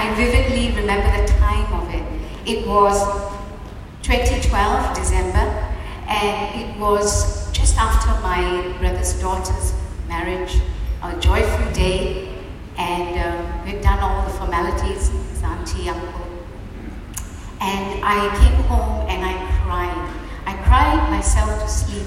I vividly remember the time of it. It was 2012, December, and it was just after my brother's daughter's marriage, a joyful day, and um, we'd done all the formalities, his auntie, uncle. And I came home and I cried. I cried myself to sleep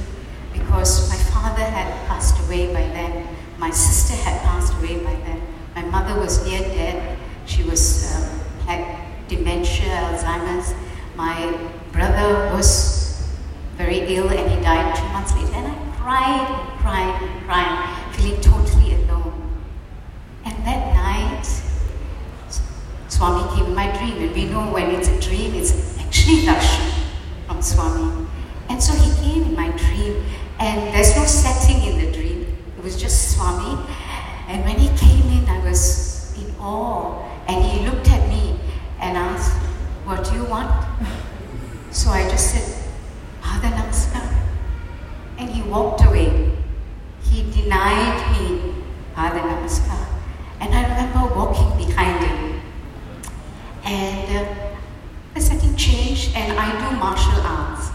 because my father had passed away by then. My sister had passed away by then. My mother was near dead. She was um, had dementia, Alzheimer's. My brother was very ill and he died two months later. And I cried and cried and cried, feeling totally alone. And that night, Swami came in my dream. And we know when it's a dream, it's actually darshan from Swami. And so he came in my dream and there's no setting in the dream. It was just Swami. And when he came in, I was in awe. And he looked at me and asked, What do you want? So I just said, Pada Namaskar. And he walked away. He denied me Pada Namaskar. And I remember walking behind him. And uh, the and I do martial arts.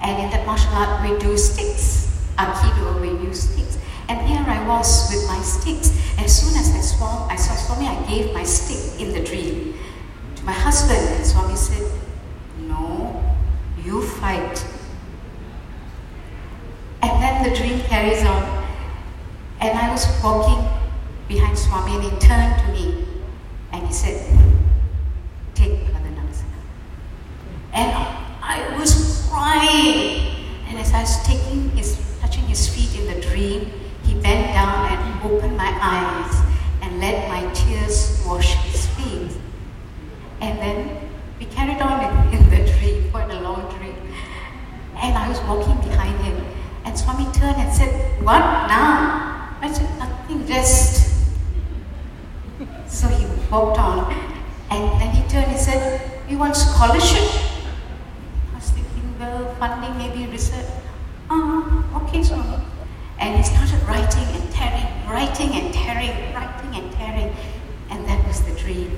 And in that martial art, we do sticks. Aikido, we use sticks. And here I was with my sticks. As soon as I gave my stick in the dream to my husband. And Swami said, No, you fight. And then the dream carries on. And I was walking behind Swami, and he turned to me and he said, Take Pada Namaskar. And I was crying. And as I was taking his, touching his feet in the dream, he bent down and opened my eyes let my tears wash his feet. And then we carried on in, in the dream, quite a long dream. And I was walking behind him, and Swami turned and said, What now? I said, Nothing, rest. So he walked on, and then he turned and said, You want scholarship? I was thinking, well, funding, maybe research. Ah, okay, Swami. And he started writing and tearing, writing and tearing, writing and tearing. And that was the dream.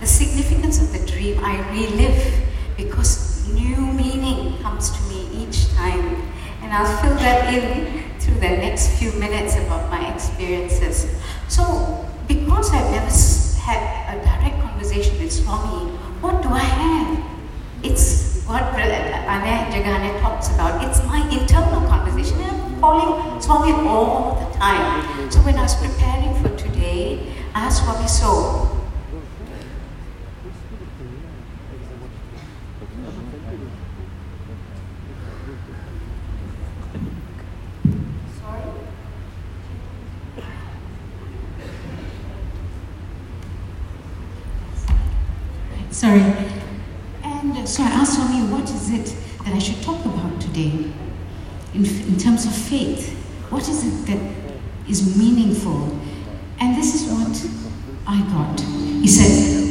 The significance of the dream I relive because new meaning comes to me each time. And I'll fill that in through the next few minutes about my experiences. So, because I've never had a direct conversation with Swami, what do I have? It's what Anay Jagane talks about. It's my internal conversation. I'm calling Swami all the time. So when I was preparing for today, I asked Swami, so Sorry? And so I asked Swami, what is it that I should talk about today in, in terms of faith? What is it that is meaningful? And this is what I got. He said,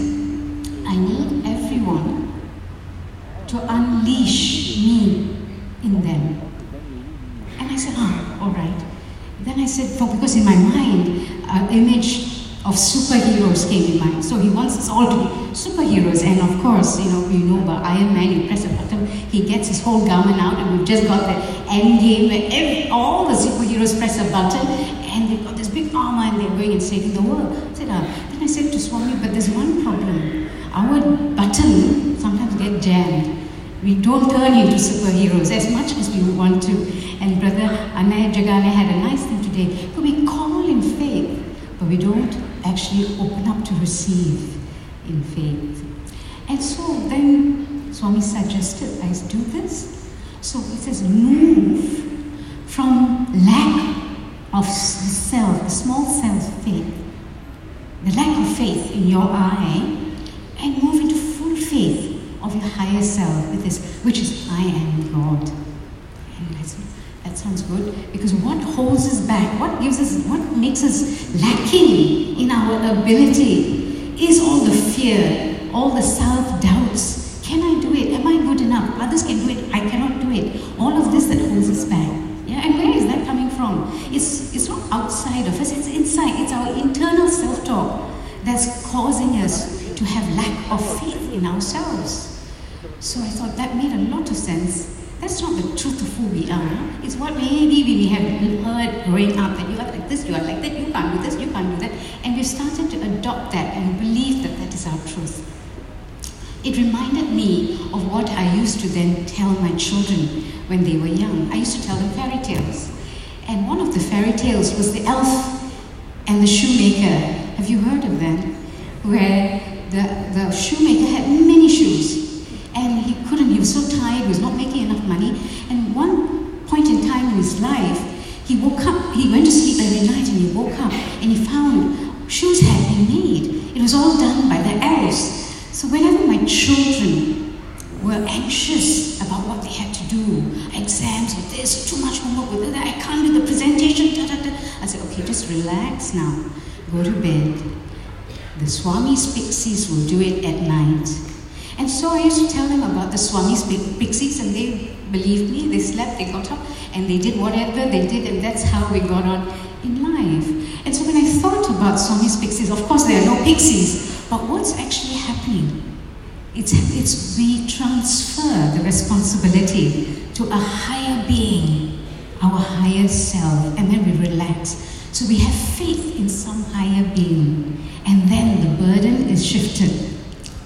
I need everyone to unleash me in them. And I said, ah, all right. Then I said, for, because in my mind, an image of superheroes came in mind. So he wants us all to be superheroes. And of course, you know, you know about Iron Man, you press a button, he gets his whole garment out, and we've just got the end game where every, all the superheroes press a button, and they've got this big armor and they're going and saving the world. I said, ah. Then I said to Swami, but there's one problem. Our button sometimes get jammed. We don't turn into superheroes as much as we want to. And Brother Anay Jagane had a nice thing today. But we call in faith, but we don't actually open up to receive in faith. And so then Swami suggested I do this. So he says, move from lack of self, the small self faith, the lack of faith in your I, and move into full faith of your higher self, with this, which is I am God. That sounds good because what holds us back, what gives us, what makes us lacking in our ability is all the fear, all the self doubts. Can I do it? Am I good enough? Others can do it. I cannot do it. All of this that holds us back. Yeah, and where is that coming from? It's it's not outside of us. It's inside. It's our internal self-talk that's causing us to have lack of faith in ourselves. So I thought that made a lot of sense. That's not the truth of who we are. It's what maybe we have heard growing up that you are like this, you are like that, you can't do this, you can't do that. And we've started to adopt that and believe that that is our truth. It reminded me of what I used to then tell my children when they were young. I used to tell them fairy tales. And one of the fairy tales was the elf and the shoemaker. Have you heard of that? Where the, the shoemaker had many shoes and he couldn't, he was so tired, he was not making enough money. And one point in time in his life, he woke up, he went to sleep every night and he woke up and he found shoes had been made. It was all done by the elves. So whenever my children were anxious about what they had to do, exams or this, too much homework, or that, I can't do the presentation, da, da, da. I said, okay, just relax now. Go to bed. The Swami's pixies will do it at night. And so I used to tell them about the Swami's pixies, and they believed me. They slept, they got up, and they did whatever they did, and that's how we got on in life. And so when I thought about Swami's pixies, of course there are no pixies, but what's actually happening? It's, it's we transfer the responsibility to a higher being, our higher self, and then we relax. So we have faith in some higher being, and then the burden is shifted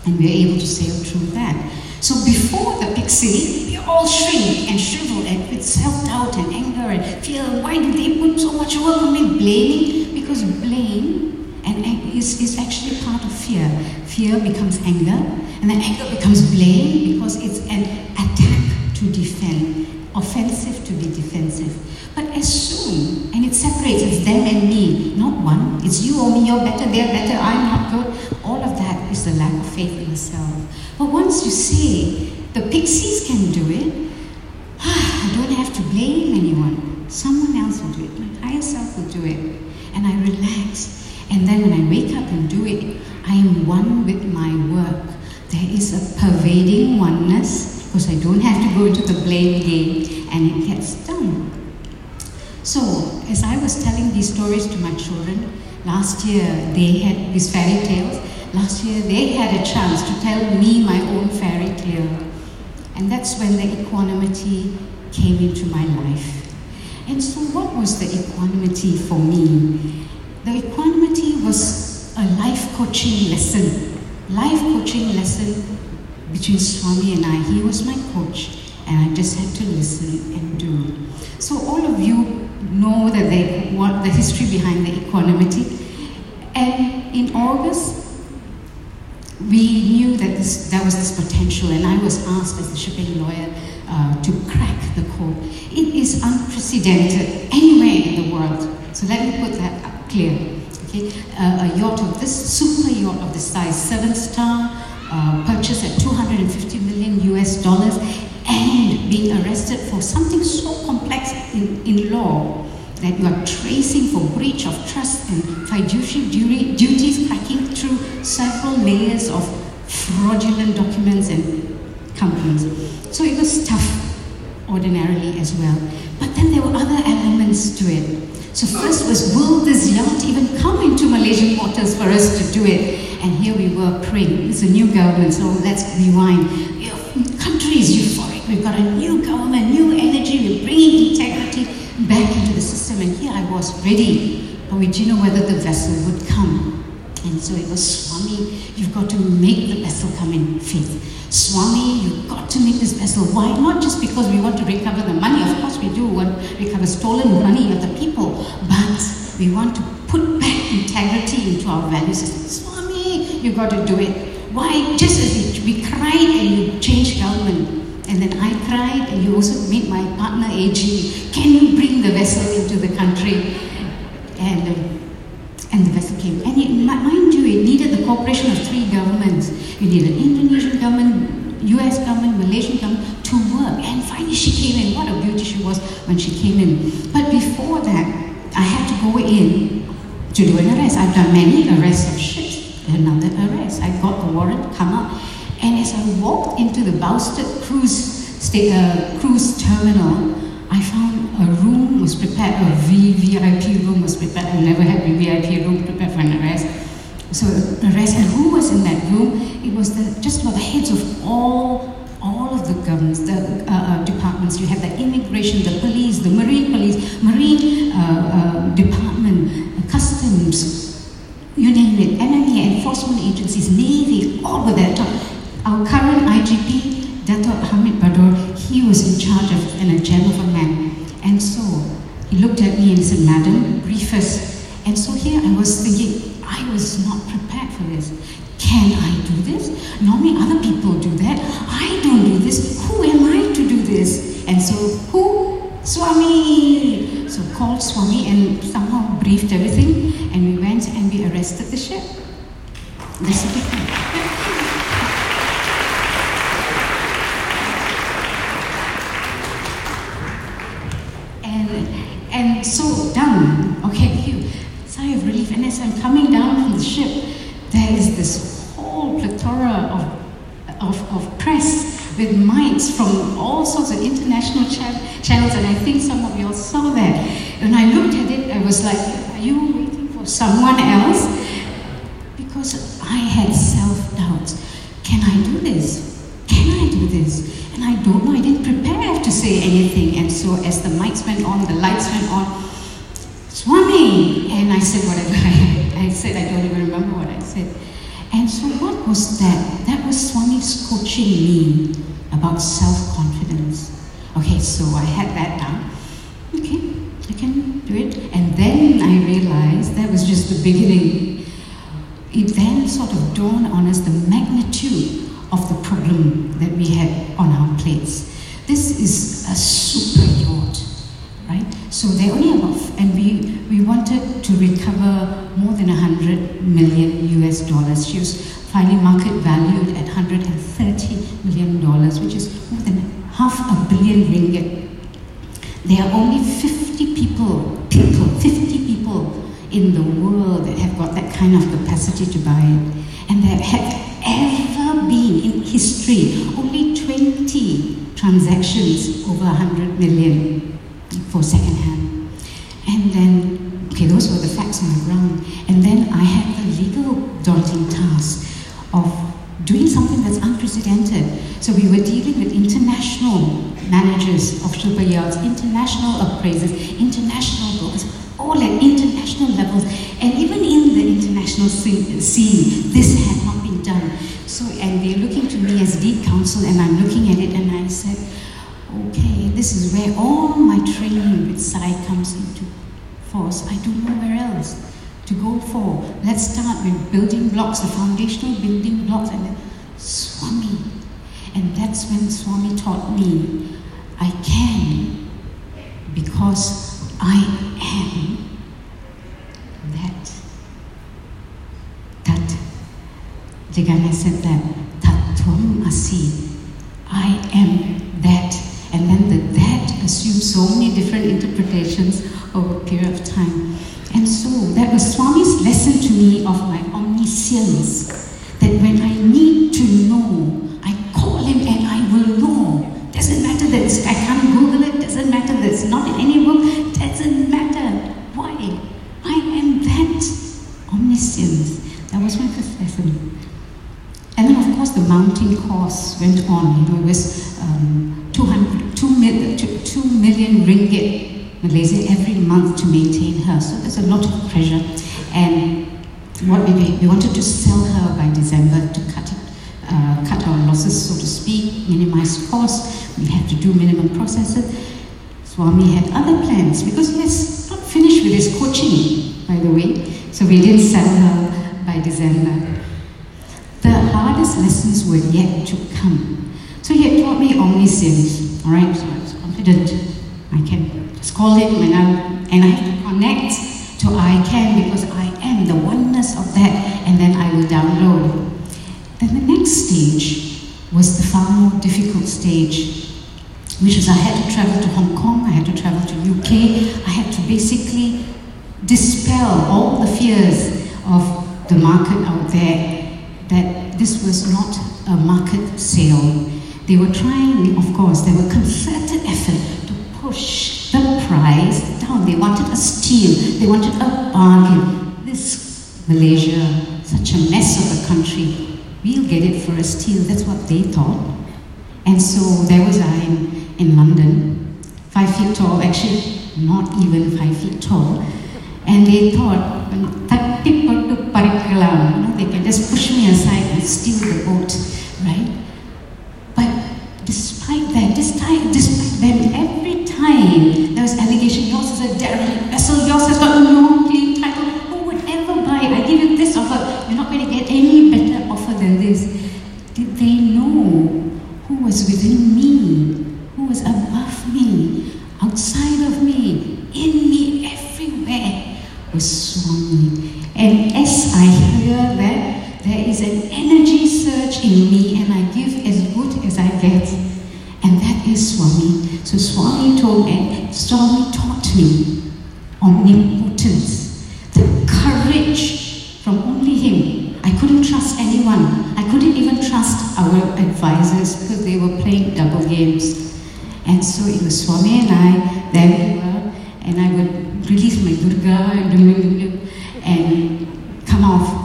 and we're able to sail through that. So before the pixie, we all shrink and shrivel and with self-doubt and anger and fear. Why do they put so much work on me? Blaming? Because blame and is, is actually part of fear. Fear becomes anger, and then anger becomes blame because it's an attack to defend, offensive to be defensive. But as soon, and it separates, it's them and me, not one. It's you or me, you're better, they're better, I'm not good. All of that is the lack of faith in yourself. But once you say, the pixies can do it, I don't have to blame anyone. Someone else will do it. My higher self will do it. And I relax. And then when I wake up and do it, I am one with my work. There is a pervading oneness because I don't have to go into the blame game and it gets done. So, as I was telling these stories to my children, last year they had these fairy tales. Last year they had a chance to tell me my own fairy tale. And that's when the equanimity came into my life. And so, what was the equanimity for me? The equanimity was a life coaching lesson. Life coaching lesson between Swami and I. He was my coach, and I just had to listen and do. So, all of you know that they, what the history behind the equanimity. And in August, we knew that this, there was this potential, and I was asked as the shipping lawyer uh, to crack the code. It is unprecedented anywhere in the world. So let me put that up clear. Okay, uh, a yacht of this super yacht of this size, seven star, uh, purchased at 250 million US dollars, and being arrested for something so complex in, in law that you are tracing for breach of trust and fiduciary duties, cracking through several layers of fraudulent documents and companies. So it was tough ordinarily as well. But then there were other elements to it. So first was, will this yacht even come into Malaysian waters for us to do it? And here we were praying. It's a new government, so let's rewind. The country is euphoric. We've got a new government, new energy. We're bringing integrity back into the system. And here I was ready, but we didn't know whether the vessel would come. And so it was Swami, you've got to make the vessel come in faith. Swami, you've got to make this vessel. Why? Not just because we want to recover the money. Of course, we do want to recover stolen money of the people, but we want to put back integrity into our value system. Swami, you've got to do it. Why? Just as we, cried and you changed government, And then I cried, and you also made my partner AG, can you bring the vessel into the country? And, um, and the vessel came. And it, mind you, it needed the cooperation of three governments. You needed Indonesian government, US government, Malaysian government to work. And finally she came in. What a beauty she was when she came in. But before that, I had to go in to do an arrest. I've done many arrests of ships, another arrest. I got the warrant, come up, and as I walked into the Boustead cruise, uh, cruise terminal, I found a room was prepared, a VVIP room was prepared. I never had a VIP room prepared for an arrest. So arrest, and who was in that room? It was the, just about the heads of all all of the governments, the uh, uh, departments. You have the immigration, the police, the marine police, marine uh, uh department, customs, you name it, enemy enforcement agencies, navy, all were there. Our current IGP, Dato Hamid Bador, he was in charge of, and a gentleman. And so he looked at me and said, Madam, brief us. And so here I was thinking, I was not prepared for this. Can I do this? Normally other people do that. I don't do this. Who am I to do this? And so, who? Swami! So called Swami and somehow briefed everything and we went and we arrested the ship. This is the And so down, okay, phew, sigh of relief. And as I'm coming down from the ship, there is this whole plethora of, of, of press mics from all sorts of international cha channels, and I think some of you all saw that. When I looked at it, I was like, are you waiting for someone else? Because I had self-doubts. Can I do this? Can I do this? And I don't know, I didn't prepare to say anything. And so as the mics went on, the lights went on, Swami! And I said whatever I, I said, I don't even remember what I said. And so what was that? That was Swami's coaching me about self-confidence. Okay, so I had that down. Okay, I can do it. And then I realized that was just the beginning. It then sort of dawned on us the magnitude of the problem that we had on our plates. This is a super yacht, right? So they're only about, and we, we wanted to recover more than 100 million US dollars. She was finally market valued at 130 million dollars, which is more than a billion ringgit. There are only 50 people, people, 50 people in the world that have got that kind of capacity to buy it. And there have ever been in history. Only 20 transactions over 100 million for second hand. And then, okay, those were the facts on the ground. And then I had the legal daunting task of doing something that's unprecedented. So we were dealing with international managers of super yachts, international appraisers, international brokers, all at international levels. And even in the international scene, this had not been done. So, and they're looking to me as lead counsel, and I'm looking at it, and I said, okay, this is where all my training with Sai comes into force. I don't know where else to go for. Let's start with building blocks, the foundational building blocks, and then Swami. And that's when Swami taught me I can because I am that. That. Jagana said that. Tattvam asi. I am that. And then the that assumes so many different interpretations over a period of time. And so that was Swami's lesson to me of my omniscience. That when I need to know, I call him and I will know. Doesn't matter that I can't Google it, doesn't matter that it's not in any book, doesn't matter. Why? I am that omniscience. That was my first lesson. And then, of course, the mounting course went on. You know, it was um, 200, 2, mil, 2 million ringgit Malaysia every month to maintain her. So there's a lot of pressure. And what we, we wanted to sell her by December to cut it, uh, cut our losses, so to speak, minimize costs. We had to do minimum processes. Swami had other plans because he has not finished with his coaching, by the way. So we didn't sell her by December. The hardest lessons were yet to come. So he had taught me omniscience, all right? So I was confident I can just call him and, I, and I have to connect to I can because I am the oneness of that, and then I will download. Then the next stage was the far more difficult stage, which was I had to travel to Hong Kong, I had to travel to UK, I had to basically dispel all the fears of the market out there that this was not a market sale. They were trying, of course, there were concerted effort to push the price down. They wanted a steal, they wanted a bargain. This Malaysia, such a mess of a country, we'll get it for a steal. That's what they thought. And so there was I in, London, five feet tall, actually not even five feet tall. And they thought, um, you know, they can just push me aside and steal the boat, right? But despite that, despite, despite them, every time there was allegation, yours is a derelict vessel, yours has got no release my Durga and, and come off.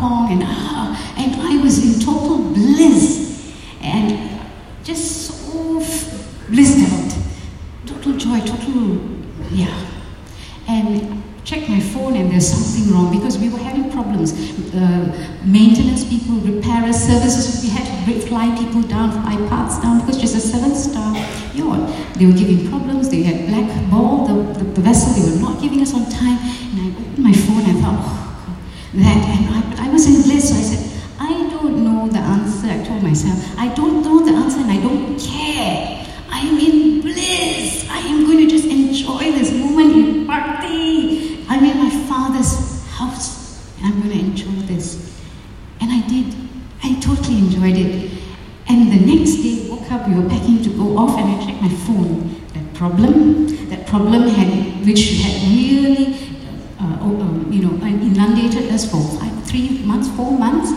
Kong, and ah, and I was in total bliss, and just so blissed out, total joy, total, yeah, and checked my phone and there's something wrong because we were having problems. Uh, maintenance people, repairers, services, we had to fly people down, fly parts down because it's a seven star yacht. They were giving problems, they had black ball, the, the, the, vessel, they were not giving us on time. And I opened my phone and thought, oh, that, and I, I was in bliss, so I said, I don't know the answer. I told myself, I don't know the answer and I don't care. I am in bliss. I am going to just enjoy this moment in Parthi. I'm in my father's house and I'm going to enjoy this. And I did. I totally enjoyed it. And the next day, woke up, we were packing to go off, and I checked my phone. That problem, that problem had, which had really, uh, oh, um, you know, inundated us for five, three months, four months.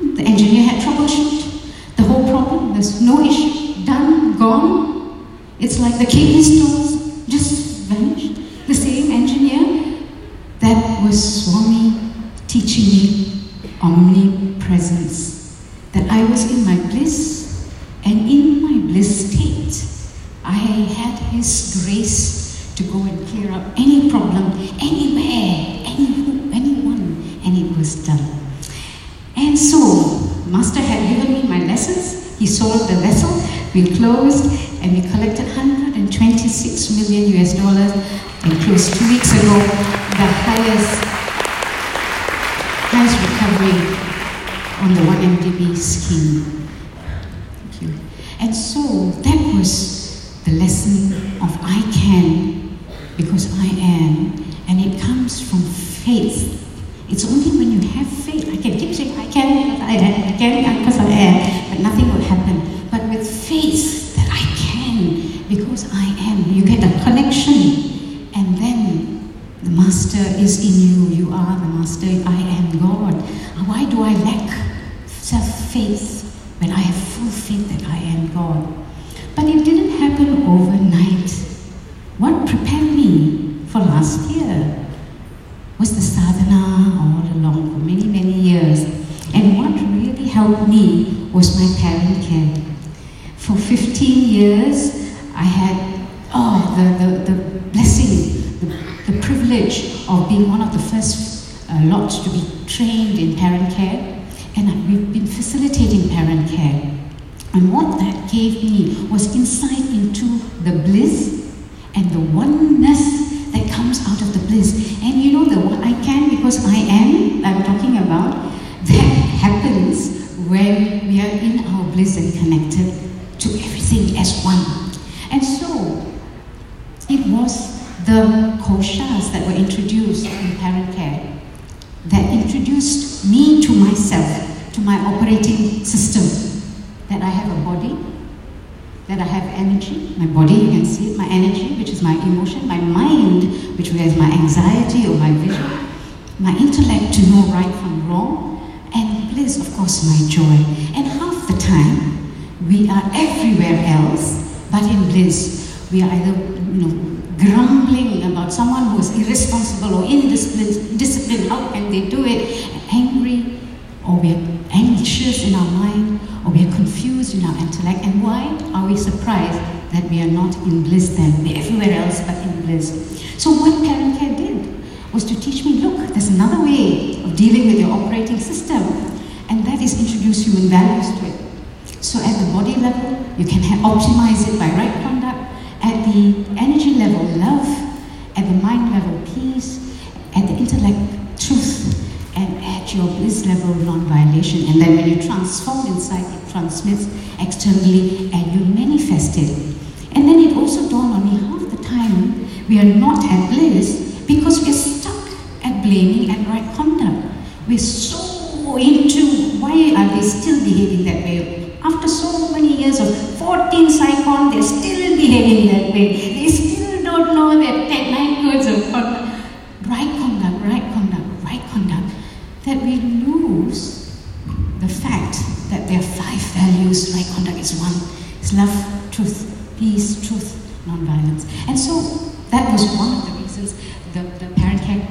The engineer had troubleshoot the whole problem. There's no issue. Done, gone. It's like the kidney stones just vanished. The same engineer. That was Swami teaching me omnipresence. That I was in my bliss, and in my bliss state, I had His grace to go and clear up any problem, anywhere, any, anyone, and it was done. And so, Master had given me my lessons. He sold the vessel. We closed and we collected 126 million US dollars and closed two weeks ago the highest, highest recovery on the 1MDB scheme. Thank you. And so that was the lesson of I can because I am. And it comes from faith. It's only when you have faith. I can keep saying I can I I can because I am, but nothing will happen. But with faith that I can because I am, you get a connection. And then the Master is in you. You are the Master. I God. Why do I lack self faith, when I have full faith that I am God. But it didn't happen overnight. What prepared me for last year was the sadhana all along for many, many years. And what really helped me was my parent care. For 15 years, I had, oh, the, the, the blessing, the, the privilege of being one of the first uh, lot to be trained in parent care. And we've been facilitating parent care. And what that gave me was insight into the bliss and the oneness that comes out of the bliss. And you know the I can because I am, I'm talking about, that happens when we are in our bliss and connected to everything as one. And so it was the koshas that were introduced in parent care introduced me to myself, to my operating system that I have a body, that I have energy, my body, you can see it, my energy, which is my emotion, my mind, which is my anxiety or my vision, my intellect to know right from wrong, and bliss, of course, my joy. And half the time, we are everywhere else, but in bliss, we are either, you know, grumbling about someone who is irresponsible or indisciplined, how can they do it, angry, or we're anxious in our mind, or we are confused in our intellect. And why are we surprised that we are not in bliss then? We're everywhere else but in bliss. So what parent care did was to teach me, look, there's another way of dealing with your operating system, and that is introduce human values to it. So at the body level, you can optimize it by right conduct. At the energy level, love. At the mind level, peace. At the intellect, truth and at your bliss level non-violation. And then when you transform inside, it transmits externally and you manifest it. And then it also dawned on me half the time we are not at bliss because we're stuck at blaming and right conduct. We're so into why are they still behaving that way? After so many years of 14 Saikon, they're still way. They still don't know that 10 nine codes of. Right conduct, right conduct, right conduct that we lose the fact that there are five values, right conduct is one. It's love, truth, peace, truth, non-violence. And so that was one of the reasons the, the parent care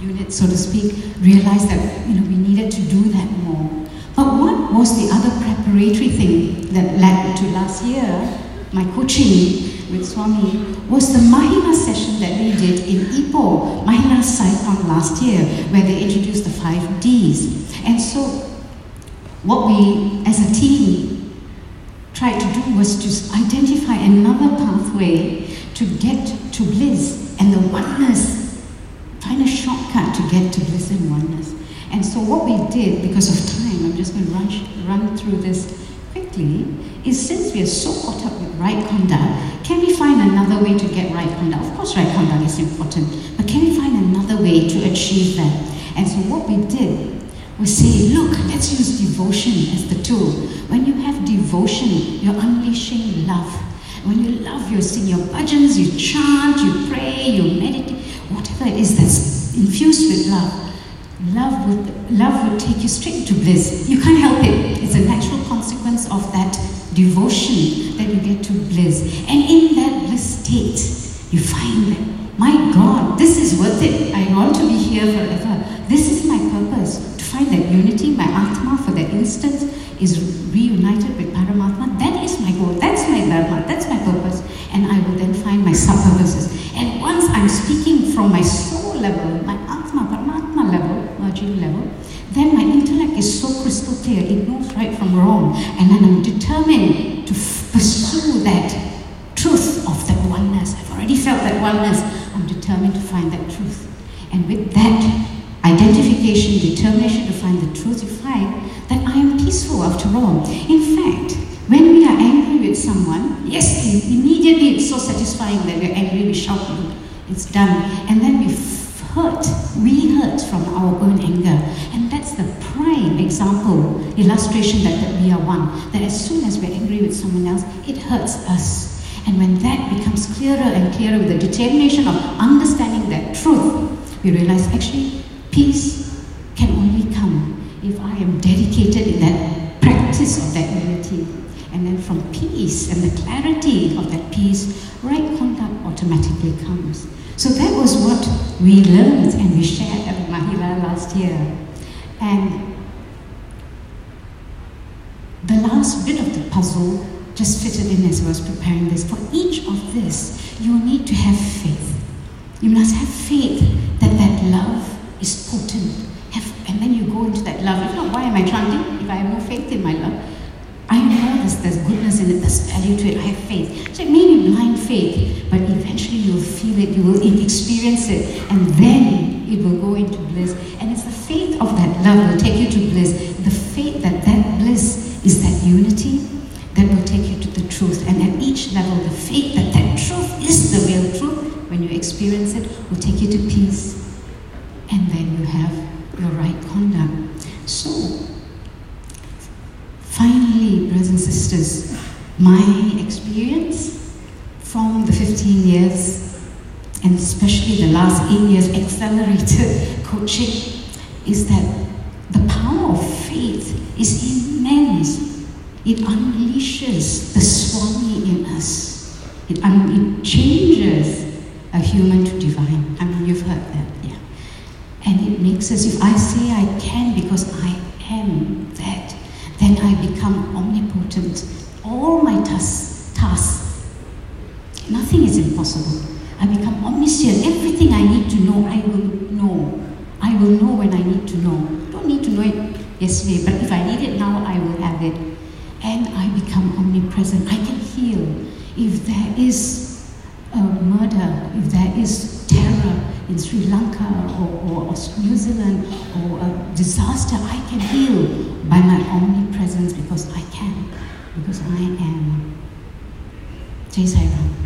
unit, so to speak, realized that you know we needed to do that more. But what was the other preparatory thing that led to last year, my coaching with Swami, was the Mahima session that we did in Ipoh, last Saikon last year, where they introduced the five Ds. And so, what we as a team tried to do was to identify another pathway to get to bliss and the oneness, find a shortcut to get to bliss and oneness. And so, what we did, because of time, I'm just going to run, run through this quickly, is since we are so caught up with right conduct, can we find another way to get right conduct? Of course, right conduct is important, but can we find another way to achieve that? And so, what we did was say, look, let's use devotion as the tool. When you have devotion, you're unleashing love. When you love, you sing your bhajans, you chant, you pray, you meditate, whatever it is that's infused with love. Love would, love would take you straight to bliss. You can't help it. It's a natural consequence of that devotion that you get bliss. And in that bliss state, you find that, my God, this is worth it. I want to be here forever. This is my purpose. To find that unity, my Atma for that instant is reunited with Paramatma. That is my goal. That's my Dharma. That's my purpose. And I will then find my sub-purposes. And once I'm speaking from my soul level, my Atma, Paramatma level, merging level, then my intellect is so crystal clear, it knows right from wrong, and then I'm determined to pursue that truth of that oneness. I've already felt that oneness, I'm determined to find that truth. And with that identification, determination to find the truth, you find that I am peaceful after all. In fact, when we are angry with someone, yes, immediately satisfying that we're angry, we shout, it's done. And then we hurt, we hurt from our own anger. And that's the prime example, illustration that, that we are one. That as soon as we're angry with someone else, it hurts us. And when that becomes clearer and clearer with the determination of understanding that truth, we realize actually peace can only come if I am dedicated in that practice of that unity. And then from peace and the clarity of that peace, right automatically comes. So that was what we learned and we shared at Mahila last year. And the last bit of the puzzle just fitted in as I was preparing this. For each of this, you need to have faith. You must have faith that that love is potent. Have, and then you go into that love. If not, why am I chanting if I have no faith in my love? I there's, goodness in it, there's value to it, I have faith. So it may be blind faith, but eventually you'll feel it, you will experience it, and then it will go into bliss. And it's the faith of that love will take you to bliss. The faith that that bliss is that unity that will take you to the truth. And at each level, the faith that that truth is the real truth, when you experience it, will take you to peace. And then you have your right conduct. So, Finally, brothers and sisters, my experience from the 15 years, and especially the last eight years accelerated coaching, is that the power of faith is immense. It unleashes the Swami in us. It, it changes a human to divine. I mean, you've heard that, yeah. And it makes us, if I say I can because I am that, then I become omnipotent. All my tasks, tasks, nothing is impossible. I become omniscient. Everything I need to know, I will know. I will know when I need to know. Don't need to know it yesterday, but if I need it now, I will have it. And I become omnipresent. I can heal. If there is a murder, if there is terror in Sri Lanka or, or, or New Zealand or a disaster, I can heal by my omnipresence because I can, because I am. Jai Sai.